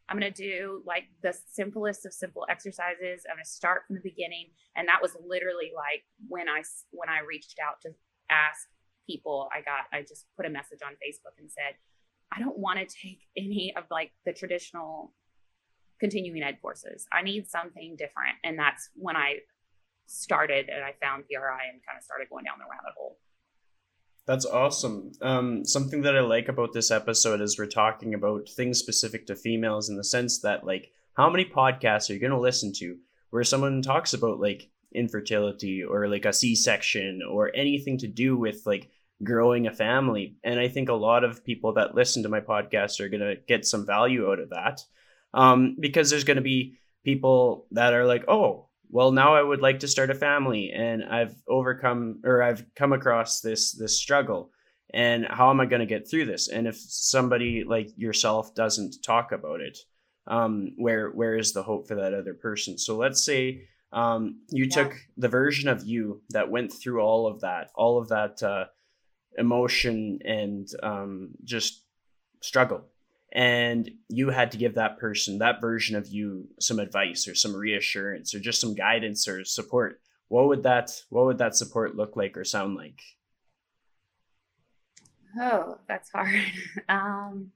I'm going to do like the simplest of simple exercises. I'm going to start from the beginning. And that was literally like when I, when I reached out to ask people, I got, I just put a message on Facebook and said, I don't want to take any of like the traditional continuing ed courses. I need something different. And that's when I started and I found PRI and kind of started going down the rabbit hole. That's awesome. Um, something that I like about this episode is we're talking about things specific to females in the sense that, like, how many podcasts are you going to listen to where someone talks about like infertility or like a C section or anything to do with like growing a family? And I think a lot of people that listen to my podcast are going to get some value out of that um, because there's going to be people that are like, oh, well now i would like to start a family and i've overcome or i've come across this this struggle. And how am i going to get through this? And if somebody like yourself doesn't talk about it um, where where is the hope for that other person? So let's say um, you yeah. took the version of you that went through all of that all of that uh, emotion and um, just struggle and you had to give that person that version of you some advice or some reassurance or just some guidance or support. What would that what would that support look like or sound like? Oh that's hard. Um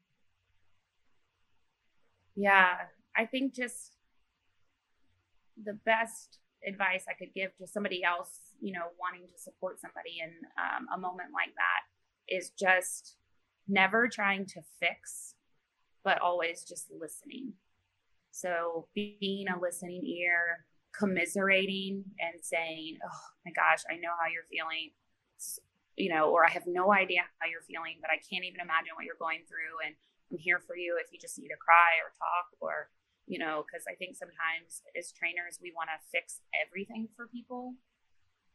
yeah i think just the best advice i could give to somebody else you know wanting to support somebody in um, a moment like that is just never trying to fix but always just listening. So being a listening ear, commiserating and saying, "Oh my gosh, I know how you're feeling." You know, or I have no idea how you're feeling, but I can't even imagine what you're going through and I'm here for you if you just need to cry or talk or you know, because I think sometimes as trainers we want to fix everything for people.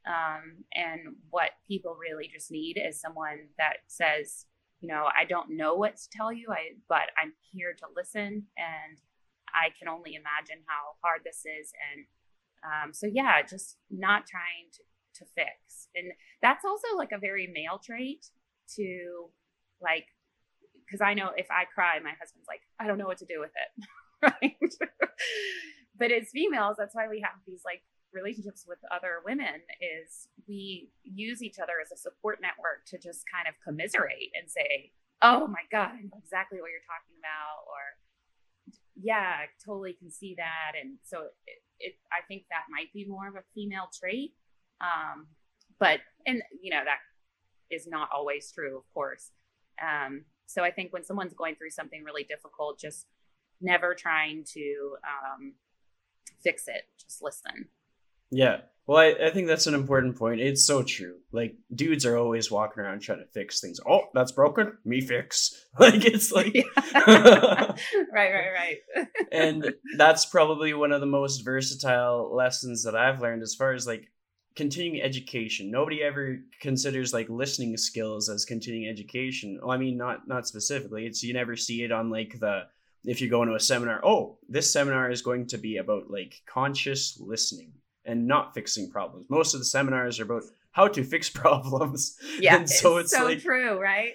Um, and what people really just need is someone that says, you know, I don't know what to tell you, I but I'm here to listen and I can only imagine how hard this is and um, so yeah, just not trying to, to fix. And that's also like a very male trait to like because I know if I cry, my husband's like, I don't know what to do with it. right. but as females, that's why we have these like relationships with other women is we use each other as a support network to just kind of commiserate and say, "Oh my god, I know exactly what you're talking about," or "Yeah, I totally can see that." And so it, it I think that might be more of a female trait, um, but and you know that is not always true, of course. Um, so I think when someone's going through something really difficult, just never trying to um, fix it, just listen. Yeah. Well, I, I think that's an important point. It's so true. Like, dudes are always walking around trying to fix things. Oh, that's broken. Me fix. Like, it's like. right, right, right. and that's probably one of the most versatile lessons that I've learned as far as like continuing education. Nobody ever considers like listening skills as continuing education. Well, I mean, not not specifically. It's you never see it on like the if you go into a seminar. Oh, this seminar is going to be about like conscious listening and not fixing problems. Most of the seminars are about how to fix problems. Yeah, and so it's, it's so like, true, right?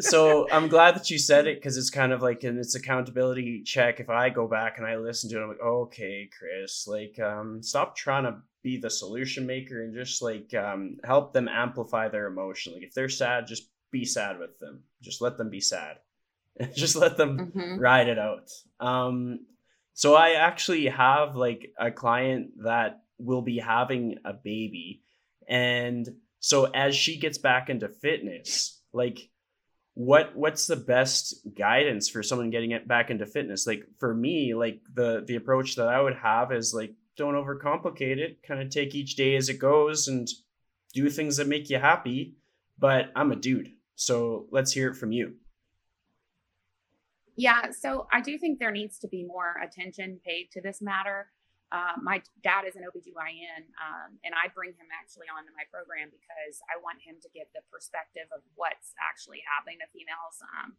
so I'm glad that you said it because it's kind of like an it's accountability check. If I go back and I listen to it, I'm like, okay, Chris, like, um, stop trying to be the solution maker and just like um, help them amplify their emotion. Like, if they're sad, just be sad with them. Just let them be sad. just let them mm-hmm. ride it out. Um, so I actually have like a client that will be having a baby. And so as she gets back into fitness, like what what's the best guidance for someone getting it back into fitness? Like for me, like the the approach that I would have is like don't overcomplicate it, kind of take each day as it goes and do things that make you happy. But I'm a dude. So let's hear it from you. Yeah, so I do think there needs to be more attention paid to this matter. Uh, my dad is an OBGYN, um, and I bring him actually onto my program because I want him to give the perspective of what's actually happening to females um,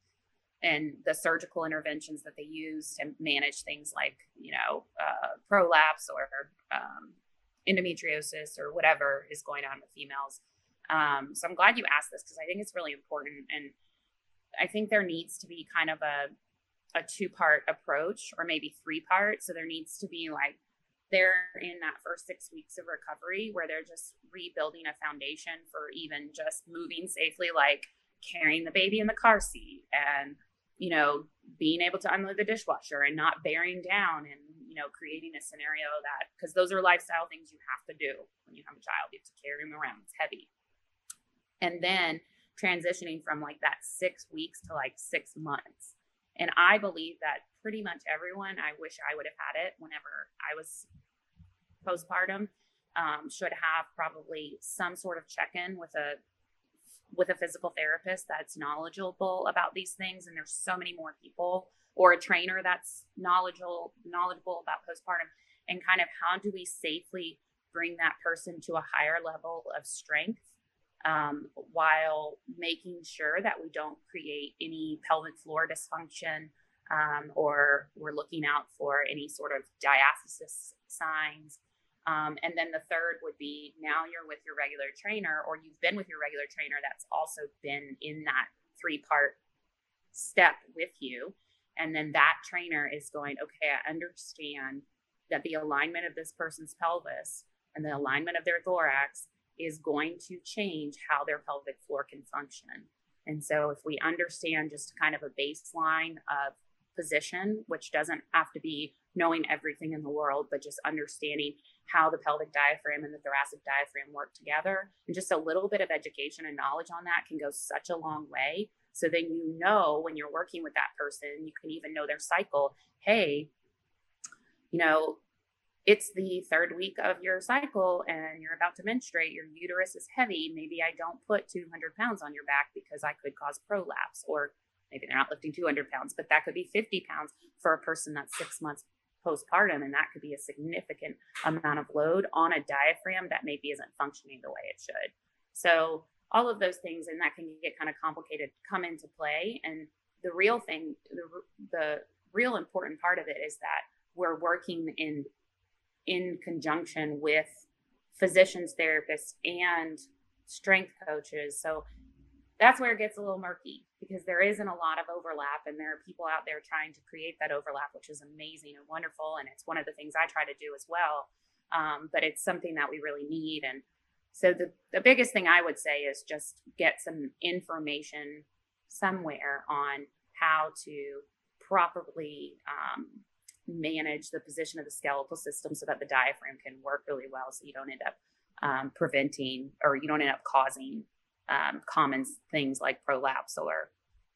and the surgical interventions that they use to manage things like, you know, uh, prolapse or um, endometriosis or whatever is going on with females. Um, so I'm glad you asked this because I think it's really important. And I think there needs to be kind of a a two part approach or maybe three parts. So there needs to be like they're in that first six weeks of recovery where they're just rebuilding a foundation for even just moving safely, like carrying the baby in the car seat and you know being able to unload the dishwasher and not bearing down and you know, creating a scenario that, because those are lifestyle things you have to do when you have a child. You have to carry them around, it's heavy. And then transitioning from like that six weeks to like six months. And I believe that pretty much everyone, I wish I would have had it whenever I was postpartum, um, should have probably some sort of check in with a with a physical therapist that's knowledgeable about these things and there's so many more people or a trainer that's knowledgeable knowledgeable about postpartum and kind of how do we safely bring that person to a higher level of strength um, while making sure that we don't create any pelvic floor dysfunction um, or we're looking out for any sort of diastasis signs. Um, and then the third would be now you're with your regular trainer or you've been with your regular trainer that's also been in that three part step with you. And then that trainer is going, okay, I understand that the alignment of this person's pelvis and the alignment of their thorax is going to change how their pelvic floor can function. And so, if we understand just kind of a baseline of position, which doesn't have to be knowing everything in the world, but just understanding how the pelvic diaphragm and the thoracic diaphragm work together, and just a little bit of education and knowledge on that can go such a long way. So then you know when you're working with that person, you can even know their cycle. Hey, you know, it's the third week of your cycle and you're about to menstruate, your uterus is heavy. Maybe I don't put 200 pounds on your back because I could cause prolapse, or maybe they're not lifting 200 pounds, but that could be 50 pounds for a person that's six months postpartum. And that could be a significant amount of load on a diaphragm that maybe isn't functioning the way it should. So, all of those things, and that can get kind of complicated, come into play. And the real thing, the, the real important part of it is that we're working in in conjunction with physicians, therapists, and strength coaches. So that's where it gets a little murky because there isn't a lot of overlap and there are people out there trying to create that overlap which is amazing and wonderful and it's one of the things i try to do as well um, but it's something that we really need and so the, the biggest thing i would say is just get some information somewhere on how to properly um, manage the position of the skeletal system so that the diaphragm can work really well so you don't end up um, preventing or you don't end up causing um, common things like prolapse or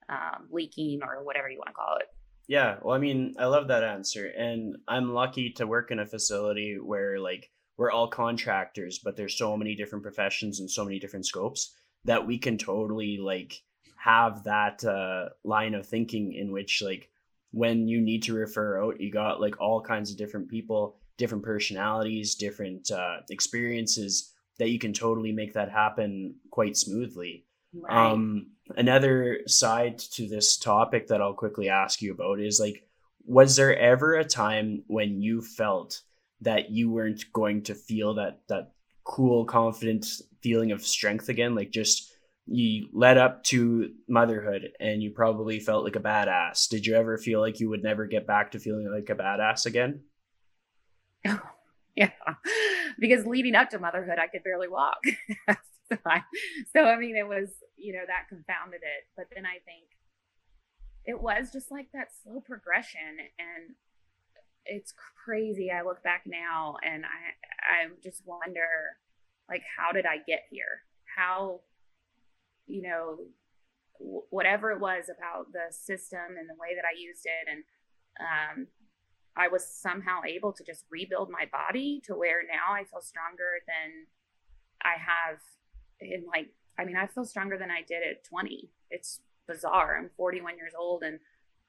um, leaking or whatever you want to call it. Yeah, well, I mean, I love that answer, and I'm lucky to work in a facility where like we're all contractors, but there's so many different professions and so many different scopes that we can totally like have that uh, line of thinking in which like when you need to refer out, you got like all kinds of different people, different personalities, different uh, experiences that you can totally make that happen quite smoothly. Right. Um, another side to this topic that I'll quickly ask you about is like, was there ever a time when you felt that you weren't going to feel that that cool, confident feeling of strength again? Like just you led up to motherhood and you probably felt like a badass. Did you ever feel like you would never get back to feeling like a badass again? yeah, because leading up to motherhood, I could barely walk. so, I, so, I mean, it was, you know, that confounded it. But then I think it was just like that slow progression. And it's crazy. I look back now and I, I just wonder, like, how did I get here? How you know, whatever it was about the system and the way that I used it. And um, I was somehow able to just rebuild my body to where now I feel stronger than I have in like, I mean, I feel stronger than I did at 20. It's bizarre. I'm 41 years old and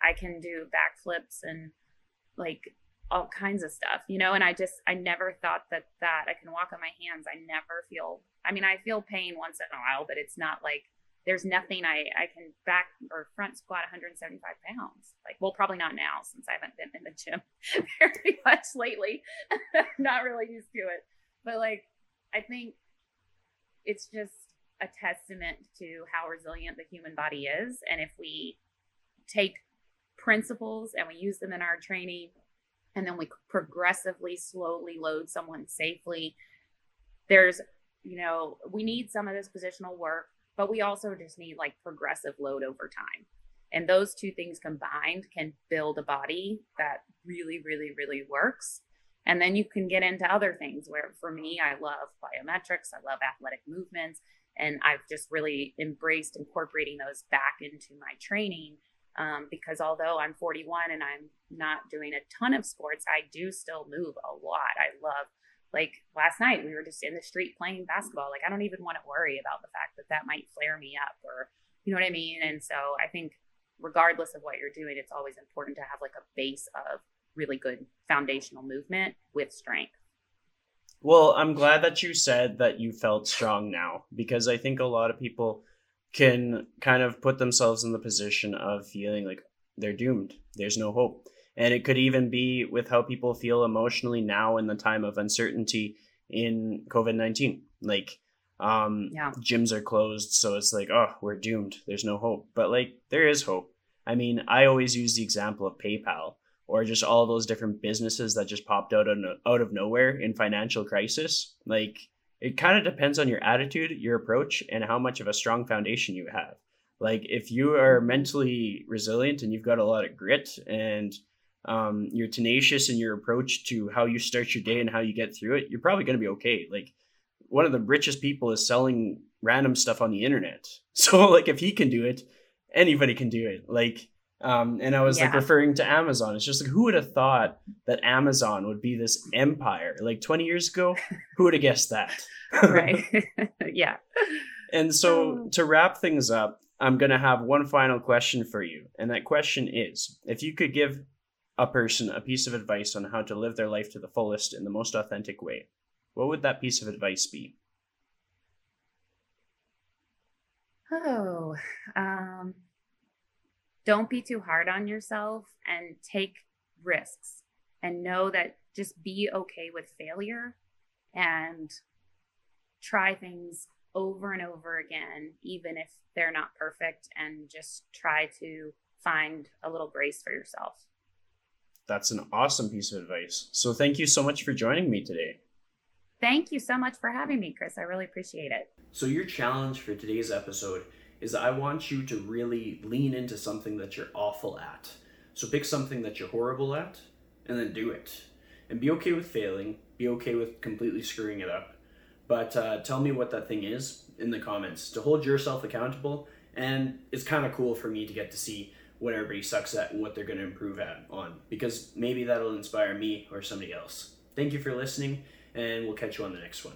I can do backflips and like all kinds of stuff, you know, and I just, I never thought that that I can walk on my hands. I never feel, I mean, I feel pain once in a while, but it's not like there's nothing I, I can back or front squat 175 pounds. Like, well, probably not now since I haven't been in the gym very much lately. not really used to it. But like, I think it's just a testament to how resilient the human body is. And if we take principles and we use them in our training, and then we progressively slowly load someone safely there's you know we need some of this positional work but we also just need like progressive load over time and those two things combined can build a body that really, really, really works. And then you can get into other things where for me, I love plyometrics, I love athletic movements, and I've just really embraced incorporating those back into my training. Um, because although I'm 41 and I'm not doing a ton of sports, I do still move a lot. I love, like last night, we were just in the street playing basketball. Like, I don't even want to worry about the fact that that might flare me up or, you know what I mean? And so I think, regardless of what you're doing, it's always important to have like a base of really good foundational movement with strength. Well, I'm glad that you said that you felt strong now because I think a lot of people can kind of put themselves in the position of feeling like they're doomed. There's no hope. And it could even be with how people feel emotionally now in the time of uncertainty in COVID 19. Like, um, yeah. gyms are closed, so it's like, oh, we're doomed. There's no hope. But like, there is hope. I mean, I always use the example of PayPal or just all those different businesses that just popped out of out of nowhere in financial crisis. Like it kind of depends on your attitude, your approach, and how much of a strong foundation you have. Like if you are mentally resilient and you've got a lot of grit and um, you're tenacious in your approach to how you start your day and how you get through it, you're probably going to be okay. Like one of the richest people is selling random stuff on the internet. So like if he can do it, anybody can do it. Like um, and I was yeah. like referring to Amazon. It's just like who would have thought that Amazon would be this empire? Like 20 years ago, who would have guessed that? right. yeah. And so oh. to wrap things up, I'm going to have one final question for you. And that question is if you could give a person a piece of advice on how to live their life to the fullest in the most authentic way, what would that piece of advice be? Oh, um, don't be too hard on yourself and take risks and know that just be okay with failure and try things over and over again, even if they're not perfect, and just try to find a little grace for yourself. That's an awesome piece of advice. So, thank you so much for joining me today. Thank you so much for having me, Chris. I really appreciate it. So, your challenge for today's episode is I want you to really lean into something that you're awful at. So pick something that you're horrible at and then do it. And be okay with failing, be okay with completely screwing it up. But uh, tell me what that thing is in the comments to hold yourself accountable. And it's kind of cool for me to get to see what everybody sucks at and what they're going to improve at on because maybe that'll inspire me or somebody else. Thank you for listening, and we'll catch you on the next one.